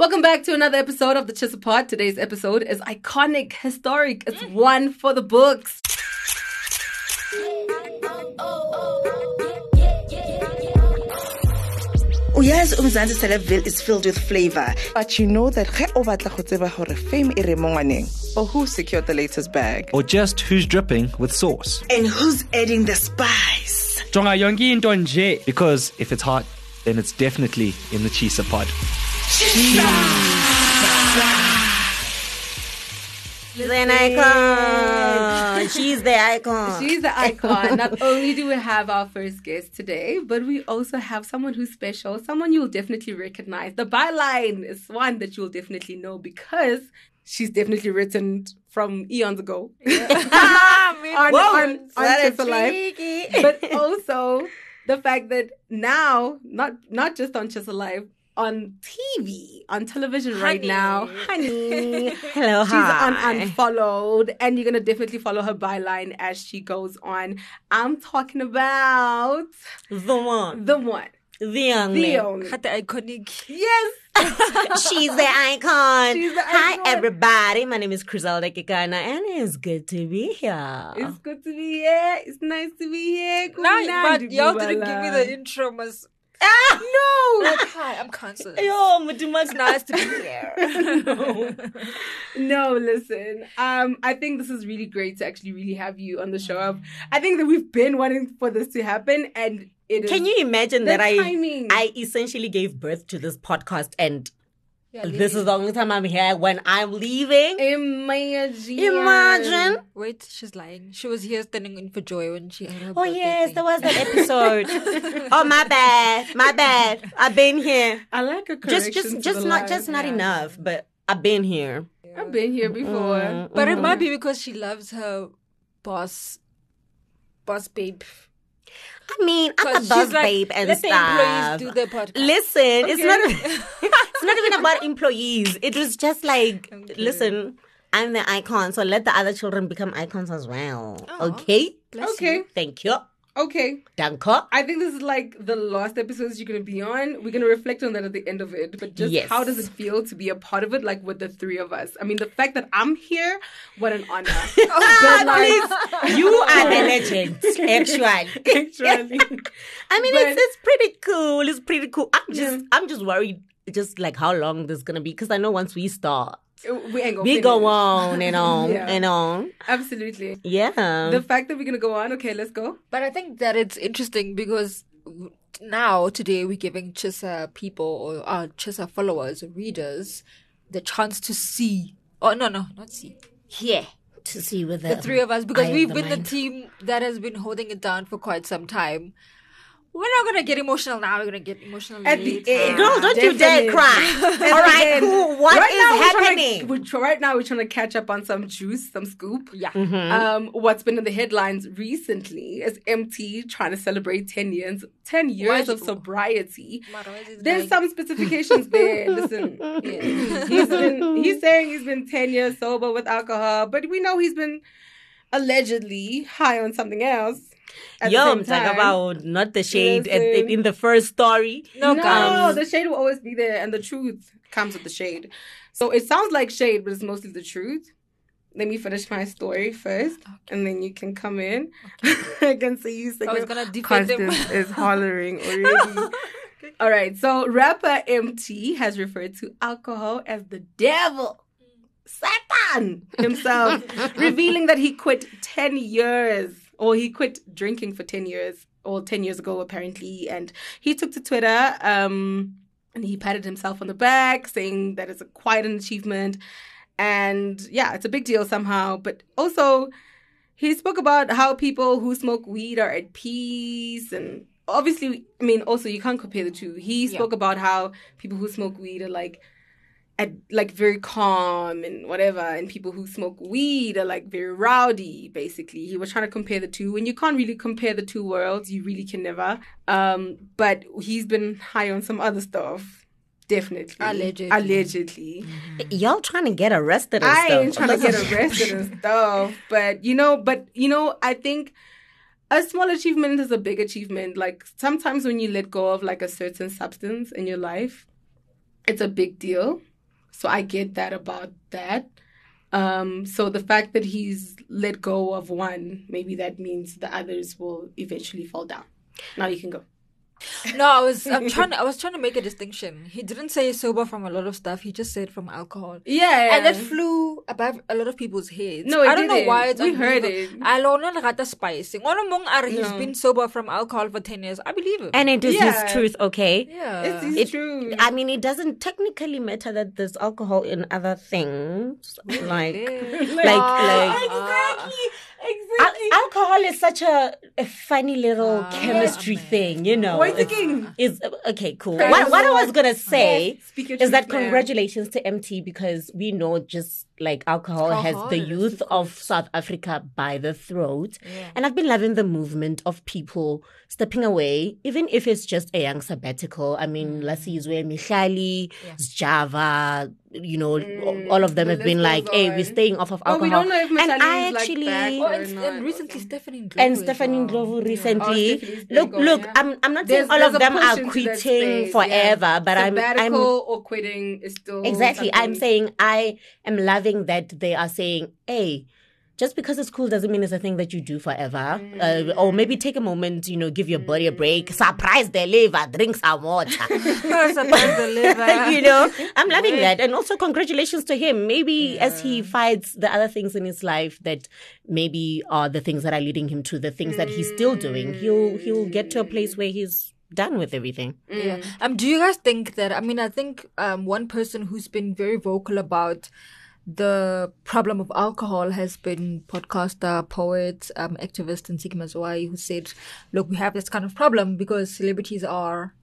Welcome back to another episode of the Tshisa Pod. Today's episode is iconic, historic. It's one for the books. Oh, uyazi umzansi celebville is filled with flavor but you know that ge o batla go tseba gore fame e re mo ngwaneng or who secured the latest bag or just who's dripping with sauce. and who's adding the spice jonga yonke into nje Because if it's hot, then it's definitely in the Tshisa pod. She's an icon. She's the icon. She's the icon. Not only do we have our first guest today, but we also have someone who's special, someone you'll definitely recognize. The byline is one that you'll definitely know because she's definitely written from eons ago. Ah, on, Whoa, on, on that is Chipper Life. but also the fact that now, not not just on TshisaLIVE, on TV, on television right now, honey. Hello, She's on. Unfollowed, and you're gonna definitely follow her byline as she goes on. I'm talking about the one, the one, the only. the only. Had the iconic. Yes, She's the icon. She's the Hi, icon. everybody. My name is Chrizelda Kekana, and it's good to be here. it's good to be here. It's nice to be here. Nah, but Kumnandi y'all didn't give me the intro. Mas- Ah, no. like, hi, I'm Constance. Yo, Mutuma, It's nice to be here. no. no, listen. Um, I think this is really great to actually really have you on the show. I've- I think that we've been wanting for this to happen, and it. Can you imagine that I timing. I essentially gave birth to this podcast, and Yeah, this is the only time I'm here when I'm leaving? imagine. Imagine. Wait, she's lying. She was here standing in for joy when she had her Oh birthday yes, thing. there was that episode. oh my bad, my bad. I've been here. I like a Just, correction just, to just not, line. just not Yeah. enough. But I've been here. I've been here before. Mm, But it might be because she loves her boss, boss babe. I mean, I'm a boss like, babe and let stuff. the employees do their podcast. Listen, it's not. it's not even about employees. It was just like, Okay. listen, I'm the icon, so let the other children become icons as well. Okay, Okay. you. thank you, Okay. Danko. I think this is like the last episodes you're gonna be on. We're gonna reflect on that at the end of it. But just Yes. how does it feel to be a part of it, like with the three of us? I mean, the fact that I'm here, what an honor. Ah, But, like- you are the legend, actually. Actually. I mean, But- it's it's pretty cool. It's pretty cool. I'm just Yeah. I'm just worried, just like how long this is gonna be, because I know once we start, Oh, we ain't gonna we finish. go on and on Yeah. and on. Absolutely. Yeah. The fact that we're gonna go on, okay, let's go. But I think that it's interesting because now today we're giving Tshisa people or our Tshisa followers or readers the chance to see. Oh no, no, not see. yeah. To see with The three of us because eye we've the been the team that has been holding it down for quite some time. We're not gonna get emotional now. We're gonna get emotional At the later. end. Girl, don't you dare cry. All right, Again, cool. What right is now we're trying to- happening? we're right now, we're trying to catch up on some juice, some scoop. Yeah. Mm-hmm. Um, what's been in the headlines recently is Emtee trying to celebrate 10 years, 10 years Why- of sobriety. Mara, why is it There's like- some specifications there. Listen, yeah. he's been he's saying he's been 10 years sober with alcohol, but we know he's been allegedly high on something else. At Yo, the same talking time. about not the shade at, Listen. in the first story. No, no, guys. the shade will always be there, and the truth comes with the shade. So it sounds like shade, but it's mostly the truth. Let me finish my story first, and then you can come in. I can see you. I was gonna defend him. Constance is hollering already. All right, so rapper Emtee has referred to alcohol as the devil, Satan himself, revealing that he quit 10 years, or he quit drinking for 10 years, or 10 years ago, apparently. And he took to Twitter um, and he patted himself on the back, saying that it's a, quite an achievement. And yeah, it's a big deal somehow. But also, he spoke about how people who smoke weed are at peace and obviously i mean also you can't compare the two he Yeah. spoke about how people who smoke weed are like at like very calm and whatever and people who smoke weed are like very rowdy basically he was trying to compare the two and you can't really compare the two worlds you really can never um but he's been high on some other stuff definitely Allegedly. allegedly Y'all trying to get arrested and I stuff. ain't trying to get arrested and stuff, but you know, but you know, I think a small achievement is a big achievement. Like sometimes when you let go of like a certain substance in your life, it's a big deal. So I get that about that. Um, so the fact that he's let go of one, maybe that means the others will eventually fall down. Now you can go. No, I was I'm trying to, I was trying to make a distinction. He didn't say sober from a lot of stuff. He just said from alcohol. Yeah, And that flew above a lot of people's heads. No, it I don't know didn't. why it's We heard it. I don't know rata spice. Ngwana mong a re he's No. been sober from alcohol for 10 years. I believe it. And it is Yeah. his truth, okay? yeah. it's, it's It- true. I mean, it doesn't technically matter that there's alcohol in other things. Like, like, like, ah. Exactly. Al- alcohol is such a, a funny little chemistry thing, you know. Wait, It's- thinking. Is okay, cool. What, what I was gonna say is that congratulations to Emtee because we know just like alcohol How has the youth to of South Africa by the throat, and I've been loving the movement of people stepping away, even if it's just a young sabbatical. I mean, mm. mean, Lasizwe, Michali, Java, you know, all of them Mm. the have been like, goes "Hey, on. we're staying off of Oh, alcohol." we don't know if and Mashali I is, like, actually back Oh, or and, not, and recently okay. Stephanie Ndlovu and as Stephanie well. Oh, recently. Stephanie's been look, going, look, yeah. I'm I'm not There's- saying all of there's a them are quitting space, yeah. forever, but I'm I'm Sabbatical or quitting is still exactly. I'm saying I am loving that they are saying, hey. Just because it's cool doesn't mean it's a thing that you do forever. Uh, or maybe take a moment, you know, give your body a break. Surprise the liver, drink some water. Surprise the liver. you know, I'm loving that. And also, congratulations to him. Maybe as he fights the other things in his life that maybe are the things that are leading him to the things that he's still doing, he'll he'll get to a place where he's done with everything. Yeah. Um. Do you guys think that? I mean, I think um one person who's been very vocal about the problem of alcohol has been podcaster, poet, um, activist, and Ntsiki Mazwai, who said, "Look, we have this kind of problem because celebrities are."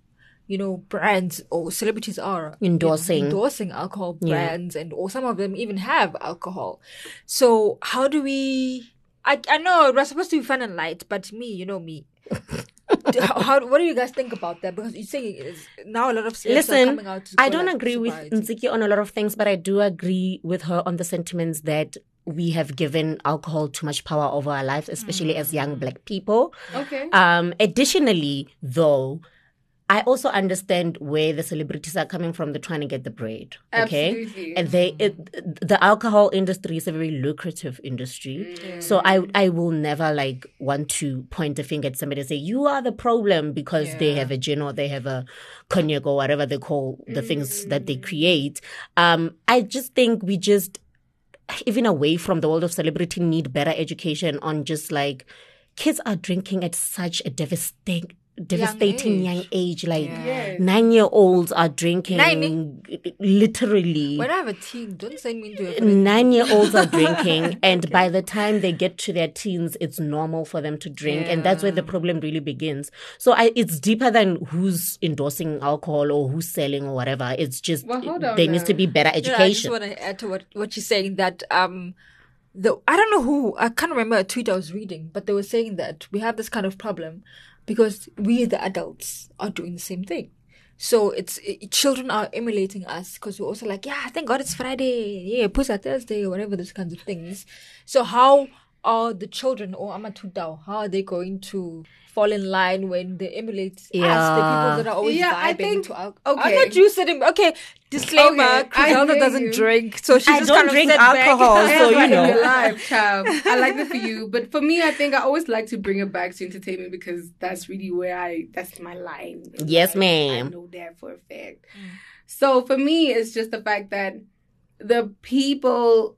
You know, brands or celebrities are you know, Endorsing. endorsing alcohol brands, and or some of them even have alcohol. So how do we? I I know we're supposed to be fun and light, but me, you know me, how, how- what do you guys think about that? Because you say it's, now a lot of Listen, coming out. To I don't agree with. Ntsiki on a lot of things, but I do agree with her on the sentiments that we have given alcohol too much power over our lives, especially as young black people. Okay. Um, additionally, though, I also understand where the celebrities are coming from. They're trying to get the bread, okay? Absolutely. And they, it, the alcohol industry is a very lucrative industry. So I, I will never like want to point a finger at somebody and say you are the problem because they have a gin or they have a cognac or whatever they call the things that they create. Um, I just think we just even away from the world of celebrity need better education on just like kids are drinking at such a devastating devastating young age, like nine year olds are drinking Nine? literally. When I have a teen, don't send me into a nine year olds are drinking and by the time they get to their teens it's normal for them to drink and that's where the problem really begins. So I, it's deeper than who's endorsing alcohol or who's selling or whatever. It's just Well, hold on there needs to be better No, I just want to add to what what you're saying that um the I don't know who I can't remember a tweet I was reading, but they were saying that we have this kind of problem because we the adults are doing the same thing. So it's it, children are emulating us because we're also like, yeah, thank God it's Friday, yeah, Pusa Thursday, whatever those kinds of things. So how are the children or Amatudao, how are they going to fall in line when they emulate us, the people that are always Yeah, I think- to alcohol? I'm not you sitting. Okay, disclaimer: Okay, I Chrizelda doesn't you. drink, so she's I just don't drink sit back. alcohol, so you in know. your life, child. I like that for you, but for me, I think I always like to bring it back to entertainment because that's really where I that's my line. Yes, life. ma'am. I know that for a fact. So for me, it's just the fact that the people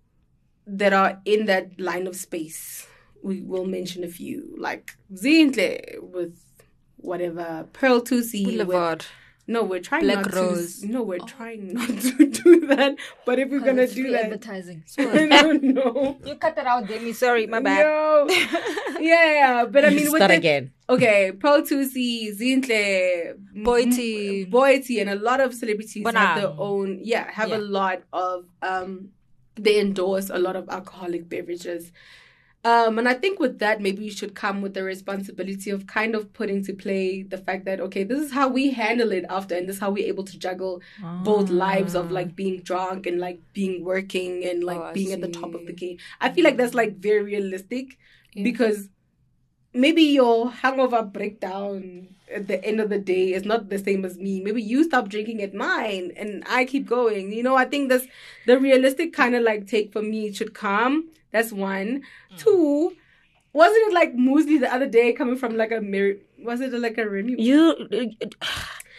that are in that line of space, we will mention a few, like Zintle with whatever Pearl Thusi with Boulevard. no, we're trying Black not Rose. to. No, we're trying not to do that. But if we're gonna It's do that, advertising. I don't know. you cut it out, Demi. Sorry, my bad. No. yeah, yeah, but I mean, with start the, again Okay, Pearl Thusi, Zintle, Boity. M- Boity, and a lot of celebrities have their own. Yeah, have Yeah. a lot of. um They endorse a lot of alcoholic beverages. Um, and I think with that, maybe you should come with the responsibility of kind of putting to play the fact that, okay, this is how we handle it after, and this is how we're able to juggle both lives of like being drunk and like being working and like Oh, being at the top of the game. I feel like that's like very realistic because maybe your hangover breakdown at the end of the day is not the same as me. Maybe you stop drinking at mine and I keep going. You know, I think that's the realistic kind of like take for me should come. That's one. Mm. Two, wasn't it like Moozlie the other day coming from like a mirror? Was it like a Remy? You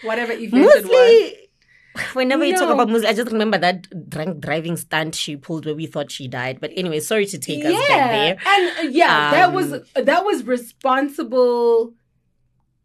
Whatever event it was. mostly. Whenever you talk about Moozlie, I just remember that drunk driving stunt she pulled where we thought she died. But anyway, sorry to take us back there. and uh, yeah, that was Um, that was responsible.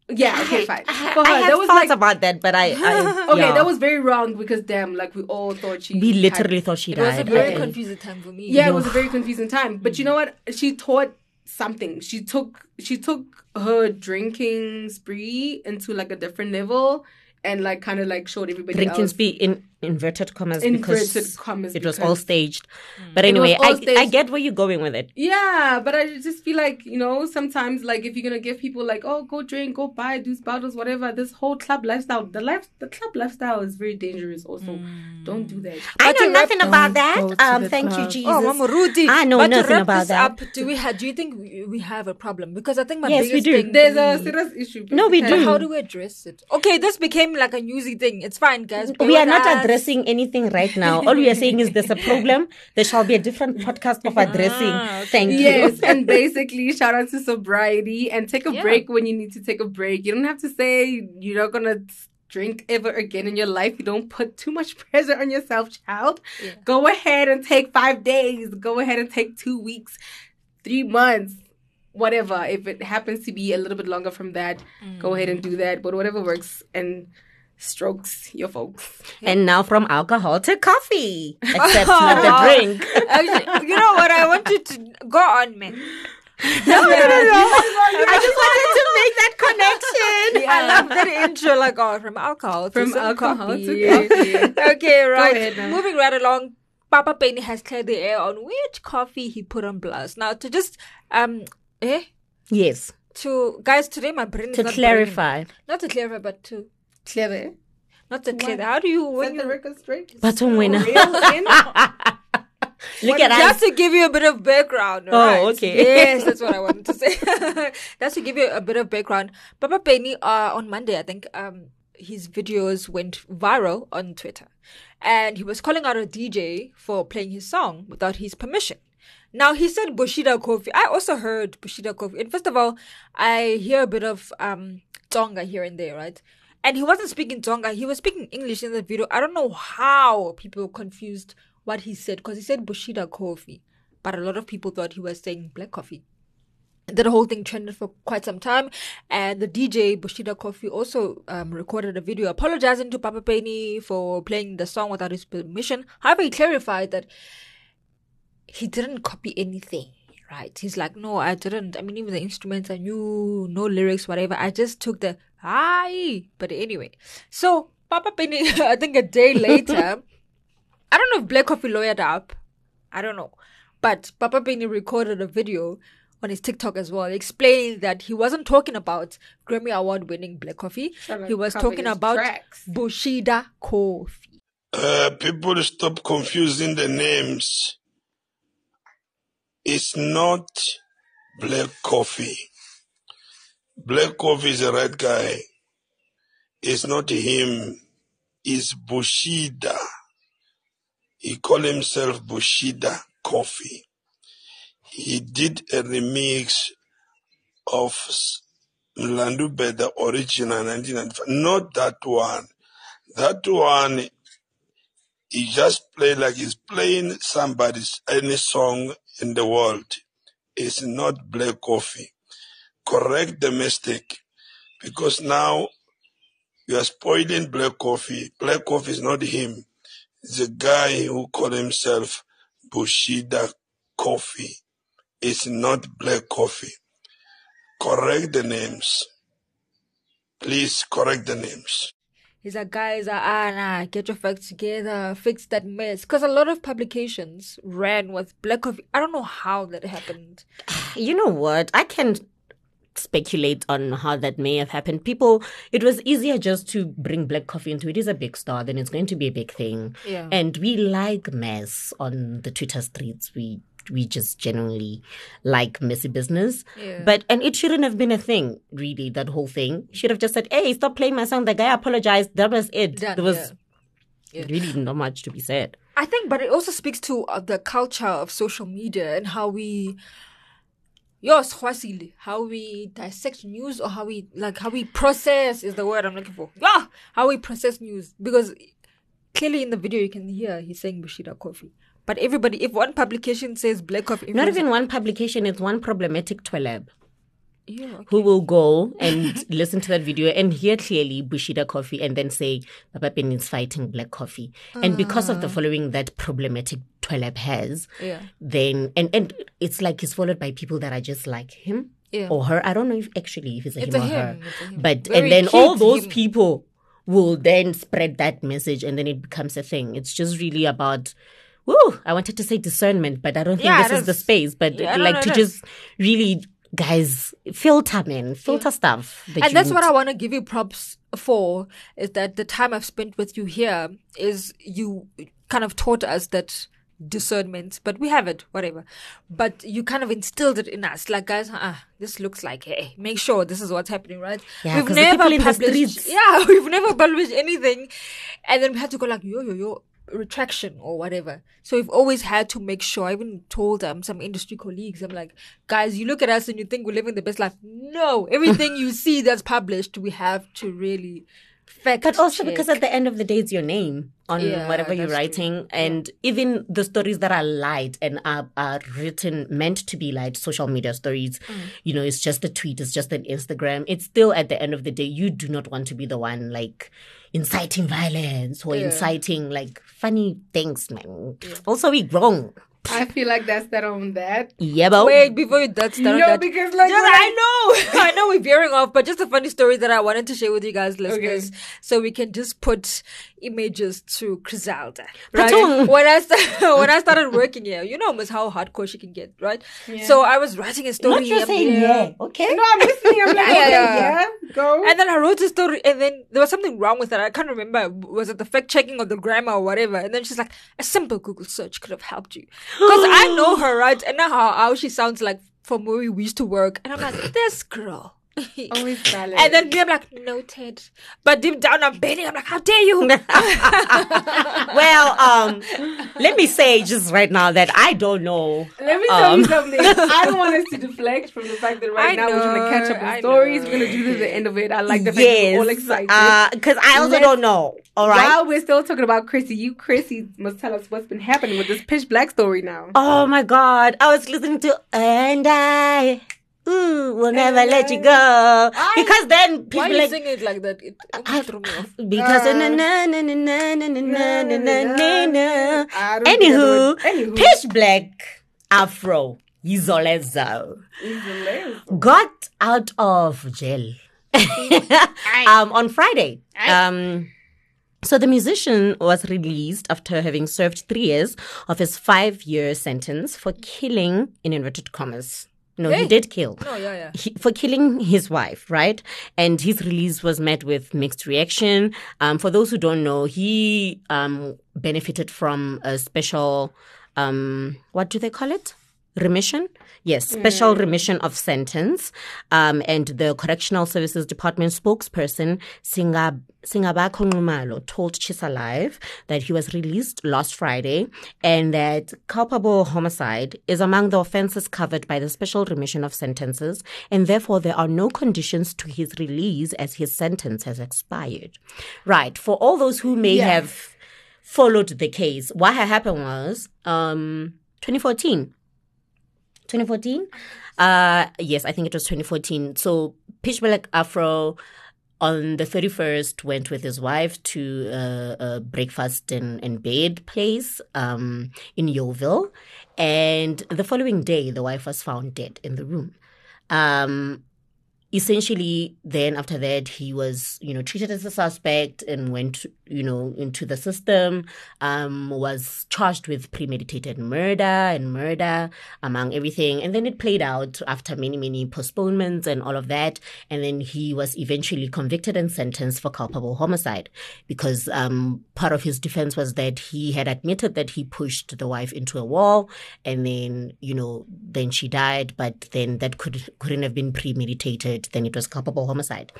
Yeah, okay, fine. I, For her, I had that was thoughts like about that, but I, I okay, yeah. that was very wrong because damn, like we all thought she. we had- literally thought she died. It was a very confusing time for me. yeah, it was a very confusing time. But you know what? She taught something. She took she took her drinking spree into like a different level and like kind of like showed everybody drinking else. speed in inverted commas Inverted because commas it was all staged. But anyway, all I, I get where you're going with it. Yeah, but I just feel like, you know, sometimes like if you're gonna give people like, oh go drink, go buy, do bottles, whatever, this whole club lifestyle the life the club lifestyle is very dangerous also. Don't do that. I But to know wrap- nothing about that. Um, the thank you, club. Jesus. Oh, Mama Rudy. I know but nothing to wrap about this that. Up, do we have? Do you think we, we have a problem? Because I think my Yes, we do. thing There's for a serious issue. No, we because- do. How do we address it? Okay, this became like a newsy thing. It's fine, guys. We are not us. Addressing anything right now. All we are saying is there's a problem. There shall be a different podcast of addressing. Ah, okay. Thank Yes, you. Yes, and basically shout out to sobriety and take a Yeah. break when you need to take a break. You don't have to say you're not gonna drink ever again in your life. You don't put too much pressure on yourself, child. Yeah. Go ahead and take five days. Go ahead and take two weeks, three months, whatever. If it happens to be a little bit longer from that, go ahead and do that. But whatever works and strokes your folks. And now from alcohol to coffee, except not the drink. Actually, you know what? I want you to go on, man. No, no, no, no. I just wanted to make that connection. Yeah. I love that intro, like oh, from alcohol to From some alcohol coffee. to coffee. okay, right. ahead. Moving right along. Papa Penny has cleared the air on which coffee he put on blast. Now, to just um, eh, Yes, to guys, today my brain is to clarify. brain. not to clarify, but to Clever. not to clear. How do you when Set the you record straight. But when Real in. look at just us. to give you a bit of background. Oh, right? okay. Yes, that's what I wanted to say. that's to give you a bit of background. Papa Penny, uh, on Monday, I think, um, his videos went viral on Twitter, and he was calling out a DJ for playing his song without his permission. Now he said Bushida Kofi. I also heard Bushida Kofi. And first of all, I hear a bit of um Tonga here and there, right? And he wasn't speaking Tonga. He was speaking English in the video. I don't know how people confused what he said because he said Bushida Coffee, but a lot of people thought he was saying black coffee. That whole thing trended for quite some time, and the DJ Bushida Coffee also um, recorded a video apologizing to Papa Penny for playing the song without his permission. However, he clarified that he didn't copy anything. Right? He's like, no, I didn't. I mean, even the instruments I knew, no lyrics, whatever. I just took the hi. But anyway, so Papa Penny, I think a day later, I don't know if Black Coffee lawyered up. I don't know. But Papa Penny recorded a video on his TikTok as well, explaining that he wasn't talking about Grammy Award winning Black Coffee. Trying to He was talking about tracks. Bushida Coffee. Uh, people stop confusing the names. It's not black coffee. Black coffee is a red guy. It's not him. It's Bushida. He call himself Bushida Coffee. He did a remix of Mlandube, the original 1995. Not that one. That one he just play like he's playing somebody's any song in the world. It's not black coffee. Correct the mistake. Because now you are spoiling black coffee. Black coffee is not him. It's a guy who call himself Bushida Coffee. It's not black coffee. Correct the names. Please correct the names. He's like, guys, uh, ah, nah, get your facts together, fix that mess. Because a lot of publications ran with black coffee. I don't know how that happened. You know what? I can speculate on how that may have happened. People, it was easier just to bring black coffee into it. Is a big star, then it's going to be a big thing. Yeah. And we like mess on the Twitter streets. We we just genuinely like messy business. Yeah. But and it shouldn't have been a thing, really. That whole thing should have just said, "Hey, stop playing my song." The guy apologized. That was it. There was yeah. Yeah. really not much to be said. I think, but it also speaks to uh, the culture of social media and how we, yes, Hwasile, how we dissect news or how we like how we process is the word I'm looking for. Yeah, how we process news because clearly in the video you can hear he's saying Bushida coffee, but everybody, if one publication says black coffee, Not even one publication. It's one problematic twelab. yeah, okay. who will go and listen to that video and hear clearly Bushida coffee and then say Papa Penny is fighting black coffee. And because of the ah. following that problematic Twelab has, Yeah. then and and it's like he's followed by people that are just like him Yeah. or her. I don't know if actually if it's a It's him a or him, her. him. But Very and then all those him. people will then spread that message and then it becomes a thing. It's just really about Woo! I wanted to say discernment, but I don't think Yeah, this is the space. But Yeah, like to just really, guys, filter, man, filter stuff. That and that's what. I want to give you props for is that the time I've spent with you here is you kind of taught us that discernment, but we have it, whatever. But you kind of instilled it in us, like guys, ah, this looks like, hey, make sure this is what's happening, right? Yeah, people in the yeah, we've never published anything, and then we had to go like yo yo yo retraction or whatever. So we've always had to make sure. I even told um, some industry colleagues, I'm like, guys, you look at us and you think we're living the best life. No, everything you see that's published, we have to really But also because at the end of the day, it's your name on Yeah, whatever you're that's true. writing. And even the stories that are light and are, are written, meant to be light, social media stories, Mm. you know, it's just a tweet, it's just an Instagram. It's still at the end of the day, you do not want to be the one like inciting violence or Yeah. inciting like funny things, man. Also, we wrong. I feel like that's that on that. Yeah, but Wait, before you that's that start on No, that, because, like, just, I know, I know we're veering off, but just a funny story that I wanted to share with you guys, listeners, so we can just put images to Chrizelda. Right? When I sta- when I started working here, you know, almost how hardcore she can get, right? So I was writing a story. not just saying yeah, okay? No, I'm listening. I'm like, Yeah, okay, yeah, yeah, yeah. go. And then I wrote a story, and then there was something wrong with it. I can't remember. Was it the fact checking or the grammar or whatever? And then she's like, a simple Google search could have helped you. Because I know her, right? And now how, how she sounds like from where we used to work. And I'm like, this girl. Always. And then I'm like, noted. But deep down, I'm baiting. I'm like, how dare you? well, um, let me say just right now that I don't know. Let me tell you Um, something. I don't want us to deflect from the fact that right I now we're trying to catch up know, on I stories. know. We're gonna do this at the end of it. I like the fact that we're all Yes, excited. because I also Let's- don't know. All right. While we're still talking about Chrissy, you Chrissy must tell us what's been happening with this pitch black story now. Oh my God! I was listening to "And I." Ooh, will never let you go. Because then Why people are you like singing it like that? It almost threw me off. because na na na na na na na na na na na. I Anywho. Anywho. pitch black afro Izolezo got out of jail um, on Friday. Um, so the musician was released after having served three years of his five-year sentence for killing, in inverted commas. No, he did kill. No, yeah, yeah. He, for killing his wife, right? And his release was met with mixed reaction. Um, for those who don't know, he um, benefited from a special, um, what do they call it? Remission? Yes, special remission of sentence. Um, and the Correctional Services Department spokesperson, Singab- Singabakho Nxumalo, told TshisaLIVE that he was released last Friday and that culpable homicide is among the offenses covered by the special remission of sentences, and therefore there are no conditions to his release as his sentence has expired. Right. For all those who may Yeah. have followed the case, what had happened was um 2014. 2014? Uh yes, I think it was 2014. So Pitch Black Afro on the 31st went with his wife to uh, a breakfast and, and bed place um, in Yeoville. And the following day, the wife was found dead in the room. Um, essentially then after that he was you know treated as a suspect and went you know into the system um was charged with premeditated murder and murder among everything. And then it played out after many many postponements and all of that. And then he was eventually convicted and sentenced for culpable homicide because um part of his defense was that he had admitted that he pushed the wife into a wall and then you know then she died. But then that could couldn't have been premeditated then it was culpable homicide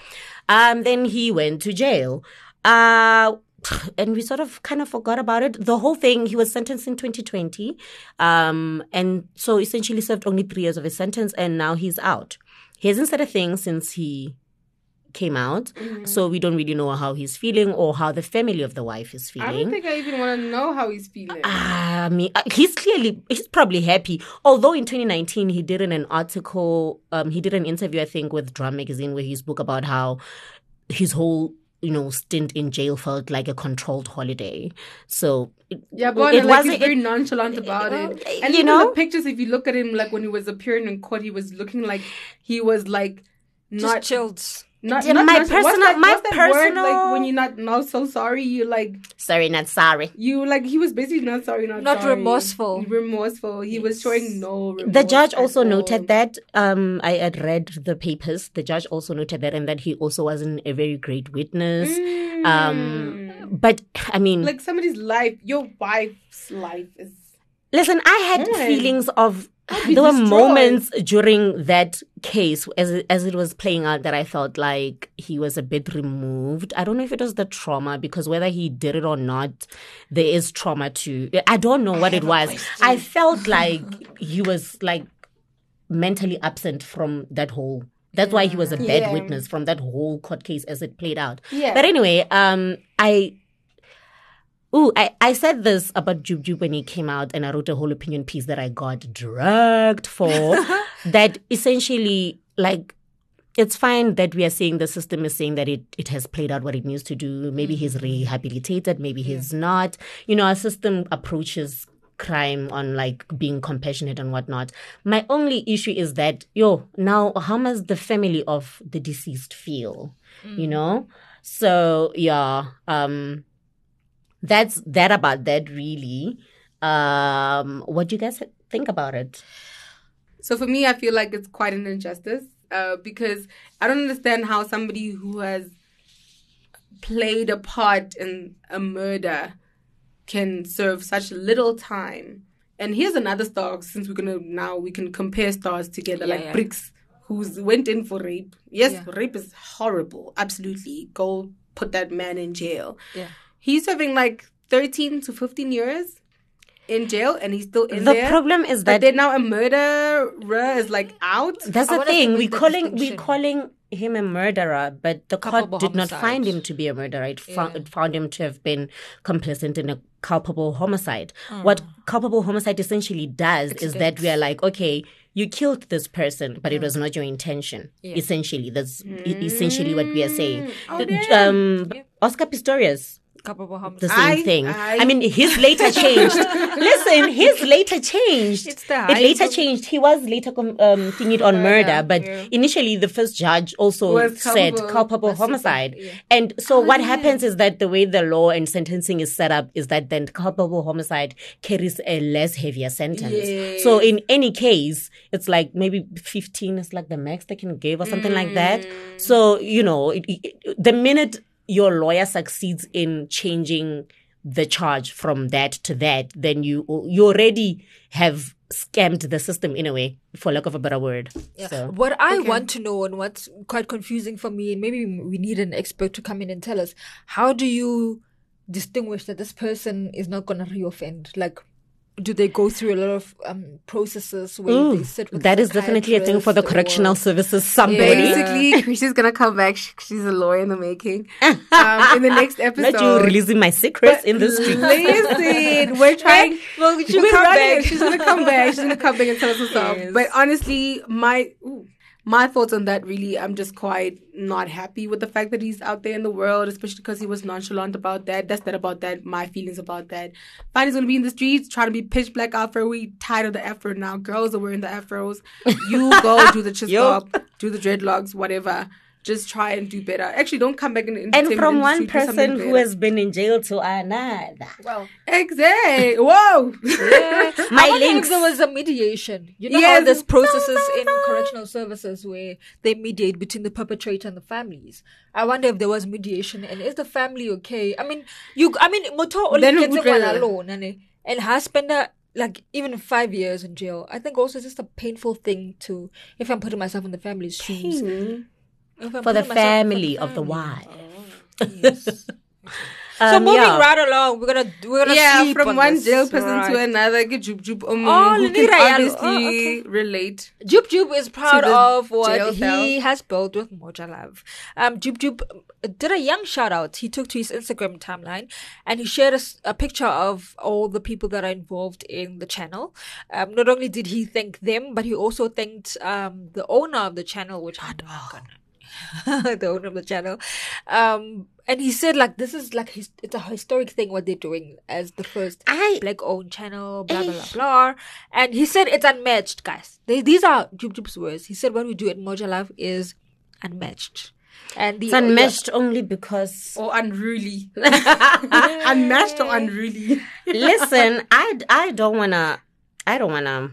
um then he went to jail uh and we sort of kind of forgot about it. The whole thing, he was sentenced in 2020. Um, and so essentially served only three years of his sentence and now he's out. He hasn't said a thing since he came out. Mm-hmm. So we don't really know how he's feeling or how the family of the wife is feeling. I don't think I even want to know how he's feeling. I mean, uh, he's clearly he's probably happy. Although in 2019 he did an article, um, he did an interview I think with Drum Magazine where he spoke about how his whole you know stint in jail felt like a controlled holiday. So it, Yeah, but it like wasn't. he's very nonchalant about it. uh, And you even know? the pictures, if you look at him, like when he was appearing in court, he was looking like he was like Just not chilled. Not, Yeah, not my nonchalant. what's personal- that, my what's that word? personal- like when you're not not so sorry, you like sorry, not sorry. you like he was basically not sorry, not Not sorry. remorseful. Remorseful. He was showing no. Remorse The judge also all. noted that um, I had read the papers. The judge also noted that, and that he also wasn't a very great witness. Um, but I mean, Mm. like somebody's life, your wife's life is. Listen, I had Yeah. feelings of there were destroyed. moments during that case as it, as it was playing out that I felt like he was a bit removed. I don't know if it was the trauma because whether he did it or not, there is trauma to. I don't know what it was. I felt like he was like mentally absent from that whole. That's why he was a bad Yeah. witness from that whole court case as it played out. Yeah. But anyway, um, I Ooh, I, I said this about Jub Jub when he came out, and I wrote a whole opinion piece that I got dragged for. that essentially, like, it's fine that we are saying the system is saying that it, it has played out what it needs to do. Maybe he's rehabilitated, maybe he's not. You know, our system approaches crime on like being compassionate and whatnot. My only issue is that, yo, now how must the family of the deceased feel? You know? So, yeah, um, that's that about that really um what do you guys think about it So for me, I feel like it's quite an injustice uh, because I don't understand how somebody who has played a part in a murder can serve such little time. And here's another star, since we're gonna now we can compare stars together, Yeah, like yeah. Brickz, who's went in for rape. Yes, Yeah. rape is horrible. Absolutely, go put that man in jail. Yeah. He's serving like 13 to 15 years in jail, and he's still in the there. problem is But that then now a murderer is like out. that's I the thing we the calling we distinction. calling him a murderer but the Culpable court did not find him to be a murderer. It, found, Yeah. it found him to have been complicit in a culpable homicide. Mm. what culpable homicide essentially does is that we are like okay you killed this person but it was not your intention. Essentially that's e- essentially what we are saying. The- um, oscar pistorius Culpable the same I- thing. I- I, mean, his later changed. Listen, his later changed. It's the it later hype. changed. He was later com- um, thinking it on murder, but initially the first judge also Was said culpable. culpable homicide. And so what happens is that the way the law and sentencing is set up is that then culpable homicide carries a less heavier sentence. So in any case, it's like maybe 15 is like the max they can give or something like that. So, you know, it, it, the minute your lawyer succeeds in changing the charge from that to that, then you you already have scammed the system in a way, for lack of a better word. So What I want to know and what's quite confusing for me, and maybe we need an expert to come in and tell us, how do you distinguish that this person is not going to reoffend? Like, do they go through a lot of um, processes where Ooh, they sit with that is definitely a thing for the psychiatrists or- correctional services. Somebody. Basically, Chrissy's gonna come back. She's a lawyer in the making. Um, in the next episode, Not you releasing my secrets in the street. Listen, we're trying. Well, she'll we're come back. She's gonna come back. She's gonna come back and tell us what's up. Yes. But honestly, my ooh, my thoughts on that really, I'm just quite not happy with the fact that he's out there in the world, especially because he was nonchalant about that. That's that about that. My feelings about that. Fine, he's gonna be in the streets trying to be pitch black afro. We tired of the afro now. Girls are wearing the afros. You go do the Yo. up, do the dreadlocks, whatever. Just try and do better. Actually, don't come back in the And entertainment from one industry, do something person who has been in jail to another. Well, exactly. Whoa. yeah. My I wonder links. if there was a mediation. You know how Yes. there's processes in correctional services where they mediate between the perpetrator and the families. I wonder if there was mediation and is the family okay? I mean, you. I mean, moto only Then gets one alone, and and husband. uh, Like even five years in jail, I think also it's just a painful thing to. If I'm putting myself in the family's shoes, If I'm For the putting myself in family of the family. wife. Yes. so Um, moving yeah. right along, we're gonna we're gonna yeah, sleep from on one this, jail person right. to another. Get jub jub. Um, Oh, who can Lenira Yalo. obviously Oh, relate. Jub Jub is proud of what he cell. has built with Moja Love. Um, Jub Jub did a young shout out. He took to his Instagram timeline and he shared a picture of all the people that are involved in the channel. Um, not only did he thank them, but he also thanked um, the owner of the channel, which I'm not gonna. the owner of the channel. Um, and he said like this is like his, it's a historic thing what they're doing as the first I- black owned channel, blah blah blah blah. And he said it's unmatched, guys. They, these are Jub Jub's words. He said what we do at Moja Love is unmatched. And the It's unmatched only because Or unruly. Unmatched or unruly. listen, I I don't wanna, I don't wanna,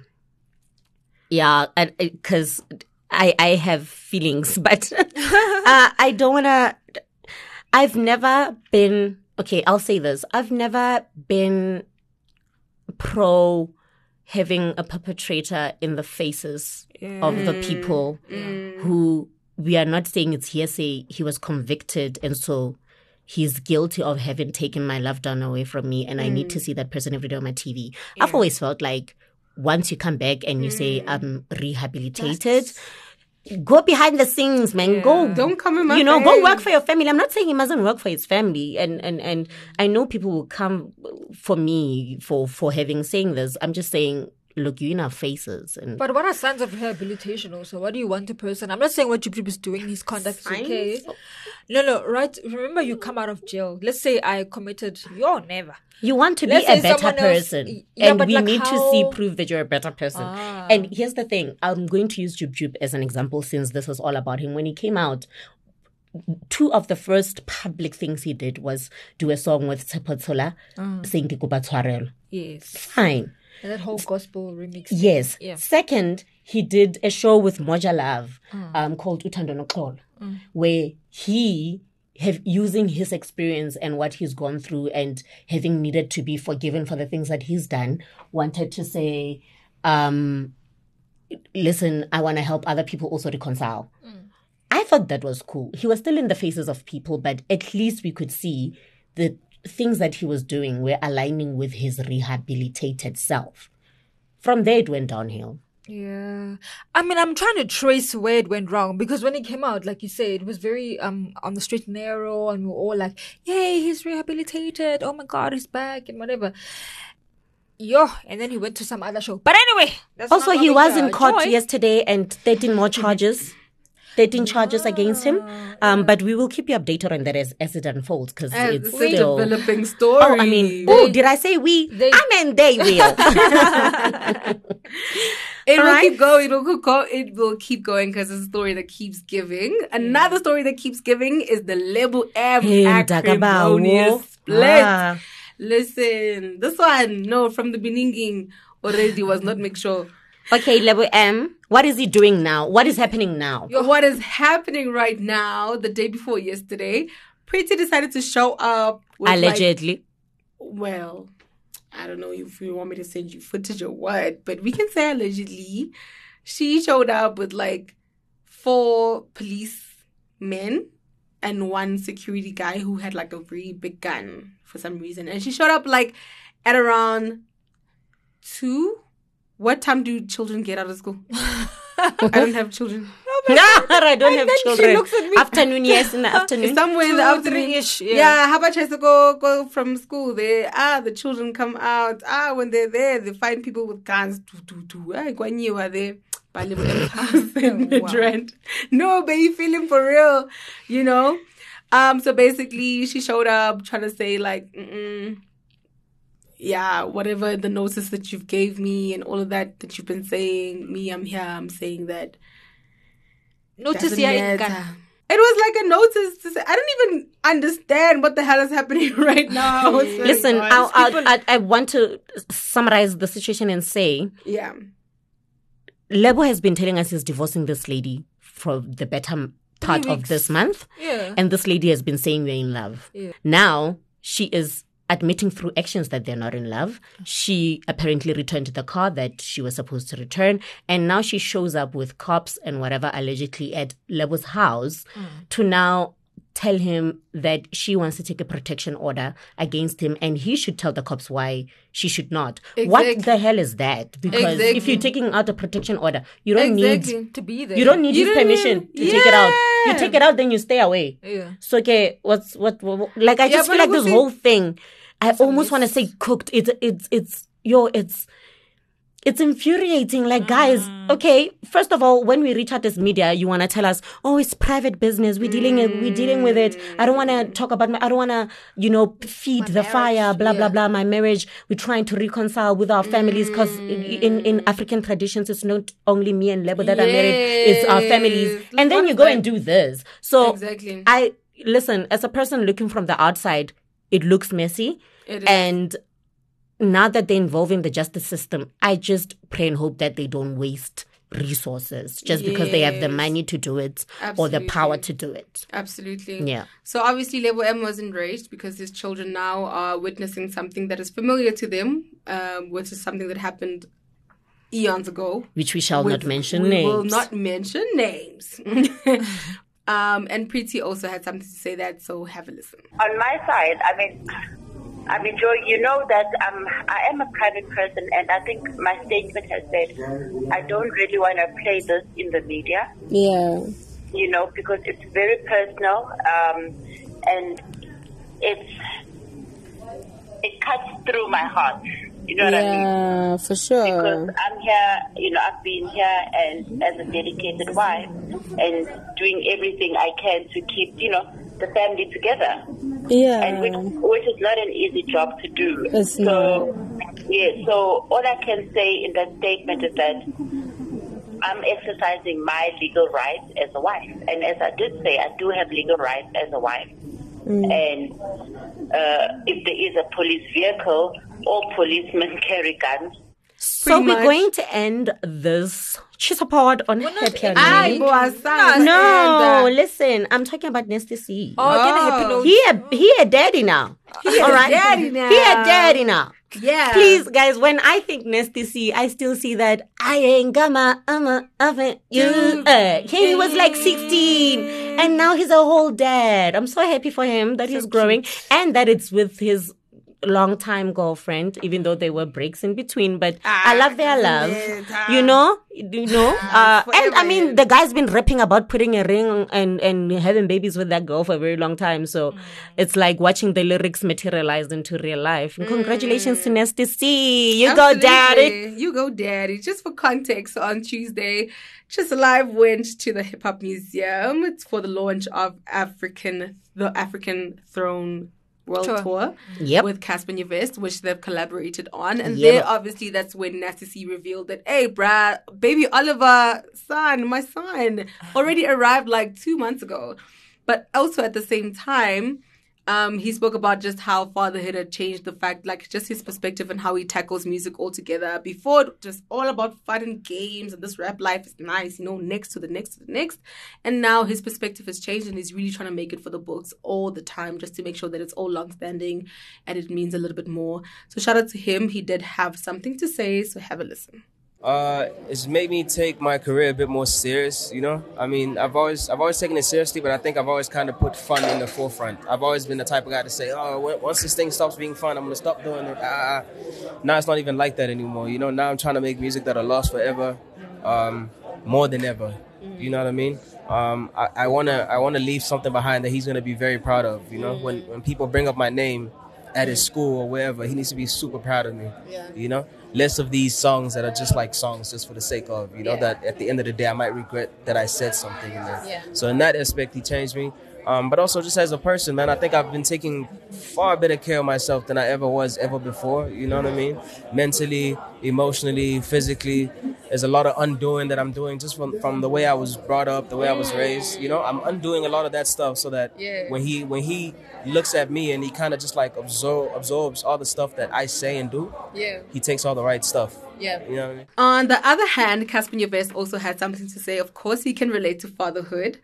yeah, because I I have feelings, but uh, I don't wanna. I've never been okay. I'll say this: I've never been pro having a perpetrator in the faces of the mm. people mm. who we are not saying it's hearsay. He was convicted, and so he's guilty of having taken my loved one away from me, and I need to mm. see that person every day on my TV. I've always felt like once you come back and you say mm. I'm rehabilitated. Go behind the scenes, man. Go. Don't come in my You know, go work for your family. I'm not saying he mustn't work for his family, and and and I know people will come for me for for having saying this. I'm just saying, look, you in our faces, and But what are signs of rehabilitation also? What do you want a person? I'm not saying what Jub Jub is doing, his conduct is okay. No, no, right. Remember you come out of jail. Let's say I committed you're never. You want to Let's be a better else- person. yeah, and we like need to see how- proof that you're a better person. Ah. And here's the thing I'm going to use Jub Jub as an example since this was all about him. When he came out, two of the first public things he did was do a song with Tshepo Mm. saying. Yes. Fine. And that whole gospel remix. Yes. Yeah. Second, he did a show with Moja Love Mm. um, called Uthando Noxolo, where he have using his experience and what he's gone through and having needed to be forgiven for the things that he's done, wanted to say, um, listen, I want to help other people also reconcile. I thought that was cool. He was still in the faces of people, but at least we could see the things that he was doing were aligning with his rehabilitated self. From there, it went downhill. Yeah. I mean, I'm trying to trace where it went wrong because when it came out, like you said, it was very um on the straight and narrow, and we were all like, "Yay, he's rehabilitated! Oh my God, he's back!" and whatever. Yo, and then he went to some other show. But anyway, that's Also, he was in court Joy. yesterday and 13 more charges. 13 charges against him. Um, but we will keep you updated on that as, as it unfolds because it's it's still. a developing story. Oh, I mean, oh, did I say we? they- I meant they will. It will Alright. keep going. It will go. It will keep going because it's a story that keeps giving. Another story that keeps giving is the Lebo M Hey, acrimonious split. Ah. Listen, this one, no, from the beginning already was not make sure. Okay, Lebo M. What is he doing now? What is happening now? What is happening right now? The day before yesterday, Pretty decided to show up. With like- Allegedly. well, I don't know if you want me to send you footage or what, but we can say allegedly she showed up with like four police men and one security guy who had like a very big gun for some reason. And she showed up like at around two. What time do children get out of school? I don't have children. No, I don't have then she children. looks at me. Afternoon, yes, in the afternoon. Somewhere in the afternoon. three-ish, Yeah. yeah. how about tries to go go from school? They ah, the children come out. Ah, when they're there, they find people with guns. Do do do. Ah, there. Little Empires in Midrand. No, but you feeling for real, you know? Um, so basically, she showed up trying to say like, Mm-mm, yeah, whatever the notice that you've gave me and all of that that you've been saying, me, I'm here. I'm saying that. Notice matter. It was like a notice to say. I don't even understand what the hell is happening right now. I was like, Listen, guys, I, people- I, I, I want to summarize the situation and say yeah, Lebo has been telling us he's divorcing this lady for the better part of this month. Yeah. And this lady has been saying we're in love. Yeah. Now she is admitting through actions that they're not in love. She apparently returned the car that she was supposed to return. And now she shows up with cops and whatever allegedly at Lebo's house to now tell him that she wants to take a protection order against him and he should tell the cops why she should not. What the hell is that? Because if you're taking out a protection order, you don't Exactly. need To be there. you don't need You his don't permission need- to take it out. You take it out, then you stay away. Yeah. So okay, what's what, what, like I just but feel like this be- whole thing. I almost want to say cooked. It's it's it's yo. It's it's infuriating. Like guys, Mm. okay. First of all, when we reach out as media, you want to tell us, oh, it's private business. We're dealing we're dealing with it. I don't want to talk about my. I don't want to you know feed the fire. Blah blah blah. My marriage. We're trying to reconcile with our families because in in African traditions, it's not only me and Lebo that are married. It's our families. And then you go and do this. So Exactly. I listen as a person looking from the outside, it looks messy, It is. and now that they're involving the justice system, I just pray and hope that they don't waste resources just because they have the money to do it or the power to do it. Absolutely. Yeah. So obviously, Lebo M was enraged because his children now are witnessing something that is familiar to them, um, which is something that happened eons ago. Which we shall not mention we names. We will not mention names. um, and Preeti also had something to say that, so have a listen. on my side, I mean, I mean, Joe, you know that um, I am a private person, and I think my statement has said I don't really want to play this in the media. Yeah. You know, because it's very personal, um, and it's it cuts through my heart. You know what I mean? Yeah, for sure. because I'm here, you know, I've been here and as a dedicated wife and doing everything I can to keep, you know, the family together. Yeah. And which, which is not an easy job to do. It's so, yeah, so all I can say in that statement is that I'm exercising my legal rights as a wife. And as I did say, I do have legal rights as a wife. And uh, if there is a police vehicle, all policemen carry guns. So Pretty we're going to end this Tshisa pod on happy Ay, ending. boy, son. No, listen, I'm talking about Nasty C. Oh, get a happy note. He a he a daddy now. All right, daddy now. He a daddy now. yeah. Please, guys, when I think Nasty C, I still see that I ain't gonna, I'm a, I'm you. Uh, he was like 16 and now he's a whole dad. I'm so happy for him that he's growing and that it's with his longtime girlfriend, even though there were breaks in between. But I ah, love their love. Ah. You know, you know. Ah, uh, and I mean, the guy's been rapping about putting a ring and and having babies with that girl for a very long time. So mm. it's like watching the lyrics materialize into real life. And congratulations to mm. Nasty C. You go, daddy. You go, daddy. Just for context, on Tuesday, TshisaLIVE went to the Hip Hop Museum. It's for the launch of African, the African Throne World Tour. Tour, Yep. with Cassper Nyovest, which they've collaborated on. And Yep. there, obviously, that's when Nasty C revealed that, hey, bruh, baby Oliver, son, my son, already arrived like two months ago. But also at the same time, um, he spoke about just how fatherhood had changed the fact, like just his perspective and how he tackles music altogether. Before, just all about fun and games and this rap life is nice, you know, next to the next to the next. And now his perspective has changed and he's really trying to make it for the books all the time just to make sure that it's all long standing and it means a little bit more. So shout out to him. He did have something to say, so have a listen. Uh, it's made me take my career a bit more serious. You know, I mean, I've always I've always taken it seriously, but I think I've always kind of put fun in the forefront. I've always been the type of guy to say, "Oh, once this thing stops being fun, I'm gonna stop doing it." Ah, now it's not even like that anymore. You know, now I'm trying to make music that'll last forever, um, more than ever. You know what I mean? Um, I, I wanna I wanna leave something behind that he's gonna be very proud of. You know, when when people bring up my name, at his school or wherever, he needs to be super proud of me. Yeah. You know, less of these songs that are just like songs just for the sake of. You know, that at the end of the day, I might regret that I said something in there. Yeah. So in that aspect, he changed me. Um, but also just as a person, man, I think I've been taking far better care of myself than I ever was ever before. You know what I mean? Mentally, emotionally, physically. There's a lot of undoing that I'm doing just from, from the way I was brought up, the way I was raised. You know, I'm undoing a lot of that stuff so that Yeah. when he when he looks at me and he kind of just like absorb, absorbs all the stuff that I say and do, Yeah. he takes all the right stuff. Yeah. You know what I mean? On the other hand, Cassper Nyovest also had something to say. Of course, he can relate to fatherhood.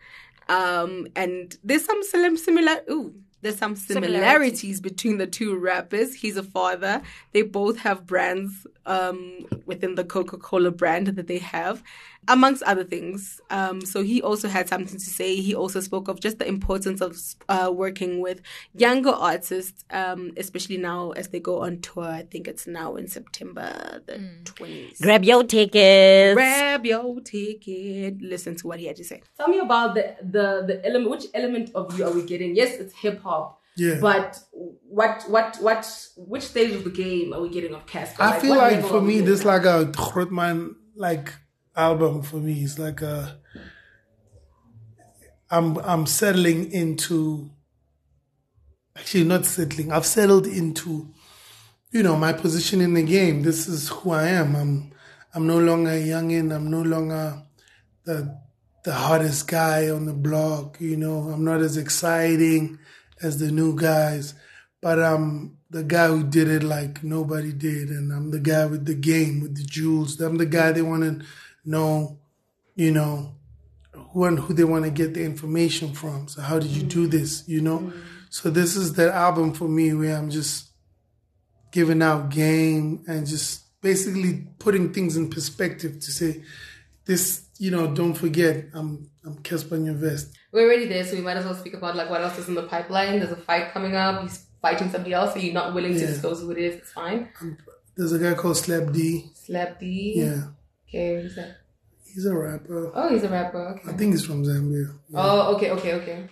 Um, and there's some similar. Ooh, there's some similarities between the two rappers. He's a father. They both have brands um, within the Coca-Cola brand that they have, amongst other things. Um, so he also had something to say. He also spoke of just the importance of uh, working with younger artists, um, especially now as they go on tour. I think it's now in September the 20th. Grab your tickets. Grab your ticket. Listen to what he had to say. Tell me about the the the element. Which element of you are we getting? Yes, it's hip hop. Yeah. But what what what which stage of the game are we getting of Cassper? I feel like for me, this like a Grootman like album for me. It's like a I'm I'm settling into actually not settling. I've settled into you know my position in the game. This is who I am. I'm I'm no longer a youngin. I'm no longer the the hottest guy on the block. You know, I'm not as exciting as the new guys, but I'm the guy who did it like nobody did, and I'm the guy with the game, with the jewels. I'm the guy they want to know, you know, who and who they want to get the information from. So how did you do this? You know, mm-hmm. so this is that album for me where I'm just giving out game and just basically putting things in perspective to say this. You know, don't forget, I'm I'm Cassper Nyovest. We're already there, so we might as well speak about like what else is in the pipeline. There's a fight coming up. He's fighting somebody else, so you're not willing to disclose who it is. It's fine. There's a guy called Slapdee. Slap D. Yeah, Okay. Who's that? he's a rapper. Oh, he's a rapper. Okay. I think he's from Zambia. Oh, okay, okay, okay.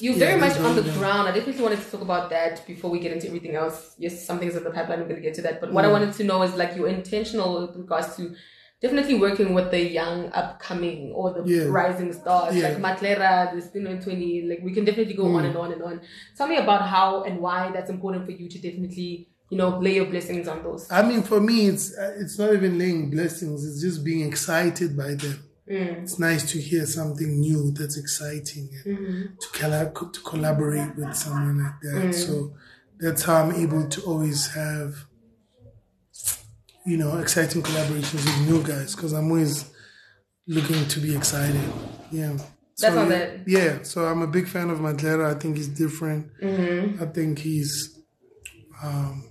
You're Yeah, very much on the ground. I definitely wanted to talk about that before we get into everything else. Yes, some things in the pipeline. We're going to get to that. But what I Mm. wanted to know is like your intentional with regards to definitely working with the young, upcoming, or the Yeah. rising stars Yeah. like Maglera, the Spin 20. Like we can definitely go on Mm. and on and on. Tell me about how and why that's important for you to definitely, you know, lay your blessings on those. I mean, for me, it's uh, it's not even laying blessings. It's just being excited by them. Mm. It's nice to hear something new that's exciting and Mhm. to, colla- to collaborate with someone like that. Mm. So that's how I'm able to always have, you know, exciting collaborations with new guys because I'm always looking to be excited. Yeah. That's so, all that- Yeah. So I'm a big fan of Maglera. I think he's different. Mhm. I think he's um,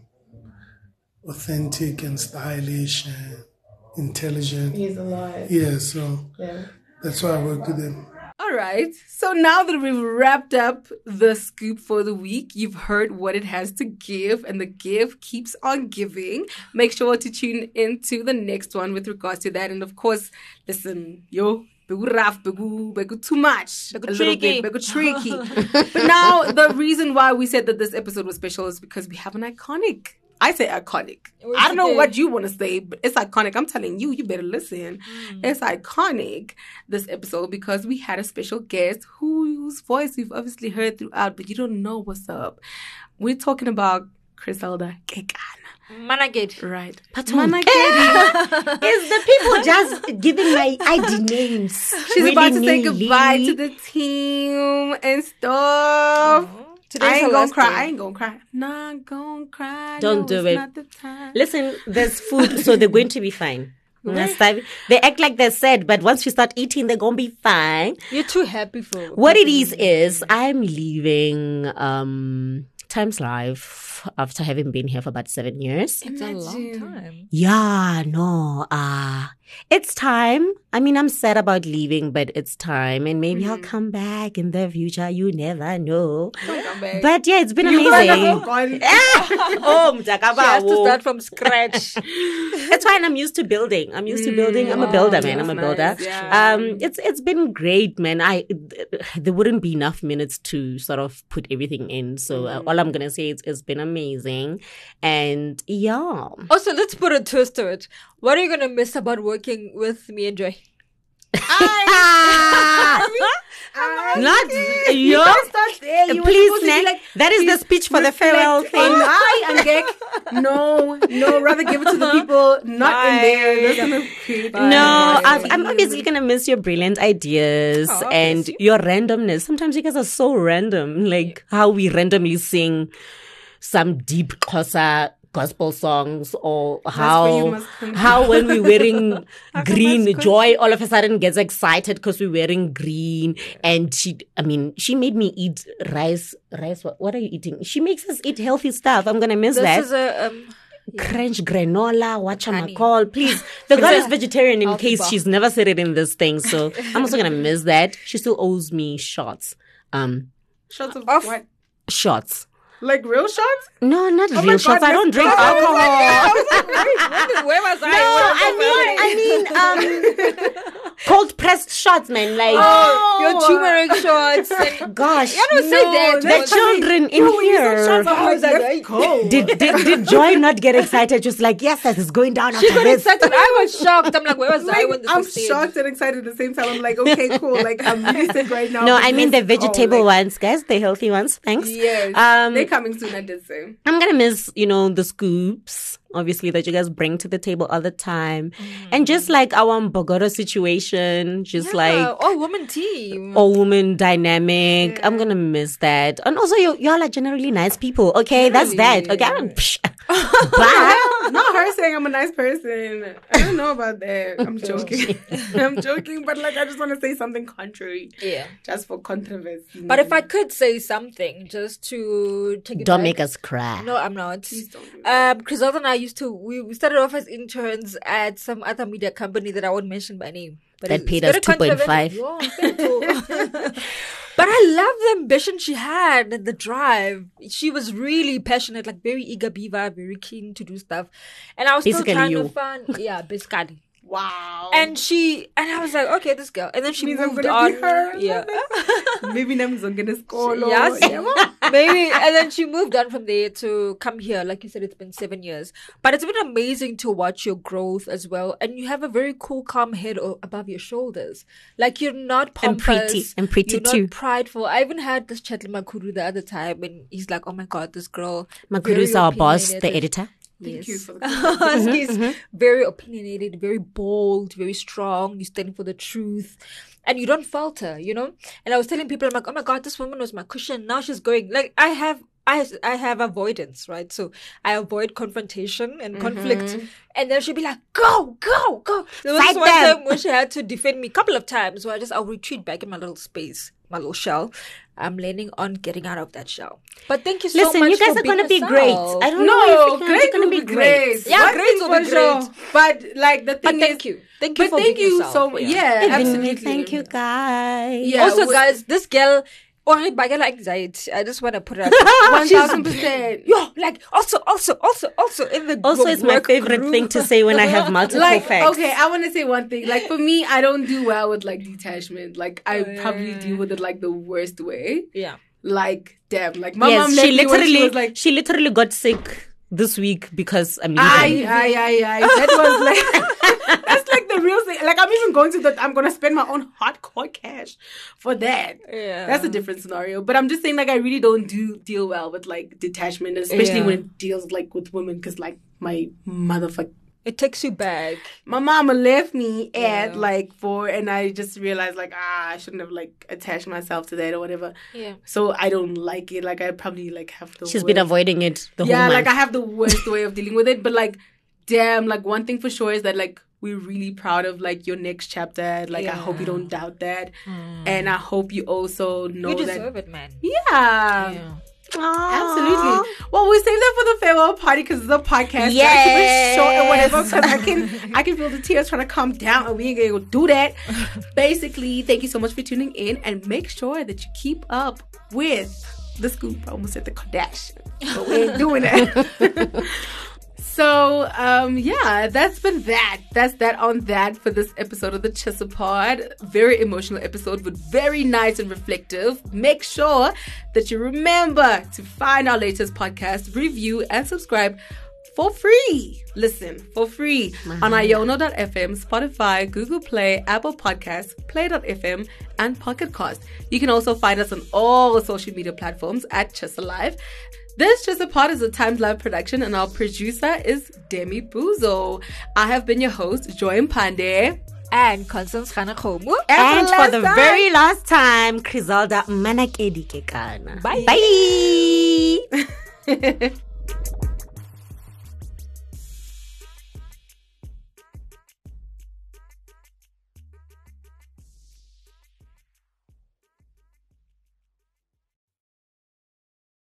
authentic and stylish and intelligent. He's alive. Yeah, so Yeah. that's why I work with him. All right. So now that we've wrapped up the scoop for the week, you've heard what it has to give, and the give keeps on giving. Make sure to tune into the next one with regards to that. And of course, listen, yo. Begu rough, begu, begu too much, Begu a little tricky. bit, begu tricky. but now the reason why we said that this episode was special is because we have an iconic. I say iconic. I don't know today. what you want to say, but it's iconic. I'm telling you, you better listen. It's iconic this episode because we had a special guest whose voice you've obviously heard throughout, but you don't know what's up. We're talking about Chrizelda Kekana. Managate. Right. Patung. Managedi. Is the people just giving my ID names? She's about to say willy-nilly? goodbye to the team and stuff. Today's I ain't gonna cry. day. I ain't gonna cry. Not gonna cry. Don't No, do it. The time. Listen, there's food, so they're going to be fine. Understand? They act like they're sad, but once you start eating, they're gonna be fine. You're too happy for What it is is I'm leaving um TimesLIVE after having been here for about seven years. It's a long time. Yeah, no, uh it's time. I mean, I'm sad about leaving, but it's time, and maybe I'll come back in the future. You never know. But yeah, it's been amazing. oh, She has to start from scratch. It's fine. I'm used to building. I'm used to building. I'm a builder, man. I'm a builder. Um, it's it's been great, man. I there wouldn't be enough minutes to sort of put everything in. So uh, all I'm gonna say. is it's been amazing, and yeah. Also, let's put a twist to it. What are you gonna miss about working with me and Joy? Not yo. Don't start there. You Please, Nick. like, that is the speech for the farewell thing. I Gek. No, no, rather give it to the people not in there. That's gonna create No, Bye. I'm obviously gonna miss your brilliant ideas Oh, and your randomness. Sometimes you guys are so random, like how we randomly sing some deep Xhosa gospel songs, or how how when we're wearing green, Joy all of a sudden gets excited because we're wearing green, and she, I mean, she made me eat rice. Rice, what, what are you eating? She makes us eat healthy stuff. I'm gonna miss that. This that is a um, crunch granola, watch a Honey. call, please. The girl is vegetarian in Healthy case she's never said it in this thing, so I'm also gonna miss that. She still owes me shots. Um, Shots of Off. what? shots. Like real shots? No, not my real shots. God, I don't drink go. alcohol. where was I? No, I mean, I mean, um, cold pressed shots, man. Like, Oh, your turmeric shots. And gosh, you don't say that. the That's children in here. Oh, that's cold. Did, did did Joy not get excited? Just like yes, that is going down she got this. excited. I was shocked. I'm like, where was I when this I'm was said? shocked and excited at the same time. I'm like, okay, cool. Like, I'm really sick right now. No, I mean the this- oh, vegetable like, ones, guys. The healthy ones. Thanks. Yes. Um, They're coming soon, I did say. I'm gonna miss, you know, the scoops, obviously, that you guys bring to the table all the time. And just mm. like our Bogota situation, just Yeah, like all woman team. all woman dynamic. I'm gonna miss that. And also, you, y'all are generally nice people. Okay, that's that. Okay, I don't, psh, bye. Not her saying I'm a nice person. I don't know about that. I'm joking. I'm joking, but like I just want to say something contrary, Yeah. just for controversy. But if I could say something just to take it Don't back- make us cry. No, I'm not. Please don't. Um, Chrizelda and I used to we, we started off as interns at some other media company that I won't mention by name. But That it's- paid us 2.5. Yeah, but I love the ambition she had and the drive. She was really passionate, like very eager beaver, very keen to do stuff. And I was Basically still trying you. to find yeah, basically. Wow, And she and I was like, okay, this girl. And then she means moved gonna on. her. Yeah. maybe them zongena skolo. Yes. Yeah. Maybe. And then she moved on from there to come here. Like you said, it's been seven years. But it's been amazing to watch your growth as well. And you have a very cool, calm head o- above your shoulders. Like you're not And pompous. pretty. And pretty you're too. not prideful. I even had this chat with Makuru the other time and he's like, oh my God, this girl. Makuru is our boss, the editor. Thank you Yes. for the He's mm-hmm. very opinionated, very bold, very strong. You stand for the truth. And you don't falter, you know? And I was telling people, I'm like, oh my God, this woman was my cushion. Now she's going. Like, I have. I, I have avoidance, right? So I avoid confrontation and mm-hmm. conflict. And then she'll be like, go, go, go. There was Fight this one them. time when she had to defend me a couple of times where I just, I'll retreat back in my little space, my little shell. I'm learning on getting out of that shell. But thank you so Listen, much you guys for are gonna being be great. I don't know No, great are gonna will be be great. great. Yeah, One great thing will be for sure. great. But like the thing But is, thank you. Thank you but for thank being you yourself, so yeah. yeah, absolutely. thank you guys. Yeah, also, guys, this girl Oh, only bagel anxiety. I just want to put it out. Thousand percent. Yo, like also, also, also, also in the Also, wo- it's my favorite group. thing to say when I have multiple Like facts. okay, I want to say one thing. Like for me, I don't do well with like detachment. Like I oh, probably deal with it like the worst way. Yeah. Like damn, like my yes, mom she literally, she was like, she literally got sick this week because I'm Aye, I, aye, aye, aye. That was like that's like the real thing. Like I'm even going to the I'm gonna spend my own hardcore cash for that. Yeah. That's a different scenario. But I'm just saying like I really don't do deal well with like detachment, especially Yeah. when it deals like with women because like my motherfucker It takes you back. my mama left me at Yeah. like four and I just realized like ah I shouldn't have like attached myself to that or whatever. Yeah. So I don't like it. Like I probably like have the She's been avoiding it the yeah, whole like. I have the worst way of dealing with it. But like, damn, like one thing for sure is that like we're really proud of like your next chapter. Like I hope you don't doubt that, hmm. and I hope you also know You that. deserve it, man. Yeah. Yeah. Absolutely. Well, we save that for the farewell party because it's a podcast. Yeah. Short and whatever. Because I can, I can feel the tears trying to come down, and we ain't gonna do that. Basically, thank you so much for tuning in, and make sure that you keep up with the scoop. I almost said the Kardashian, but we ain't doing that. So, um, yeah, that's been that. That's that on that for this episode of the Tshisa Pod. Very emotional episode, but very nice and reflective. Make sure that you remember to find our latest podcast, review, and subscribe for free. Listen for free on iono.fm, Spotify, Google Play, Apple Podcasts, Play.fm, and Pocket Cast. You can also find us on all social media platforms at TshisaLIVE. This Tshisa Pod is a TimesLIVE production, and our producer is Demi Buzo. I have been your host, Joy Pande. And Constance Khanakomu. And for the time- very last time, Chrizelda Manakedi Kekana. Bye. Bye.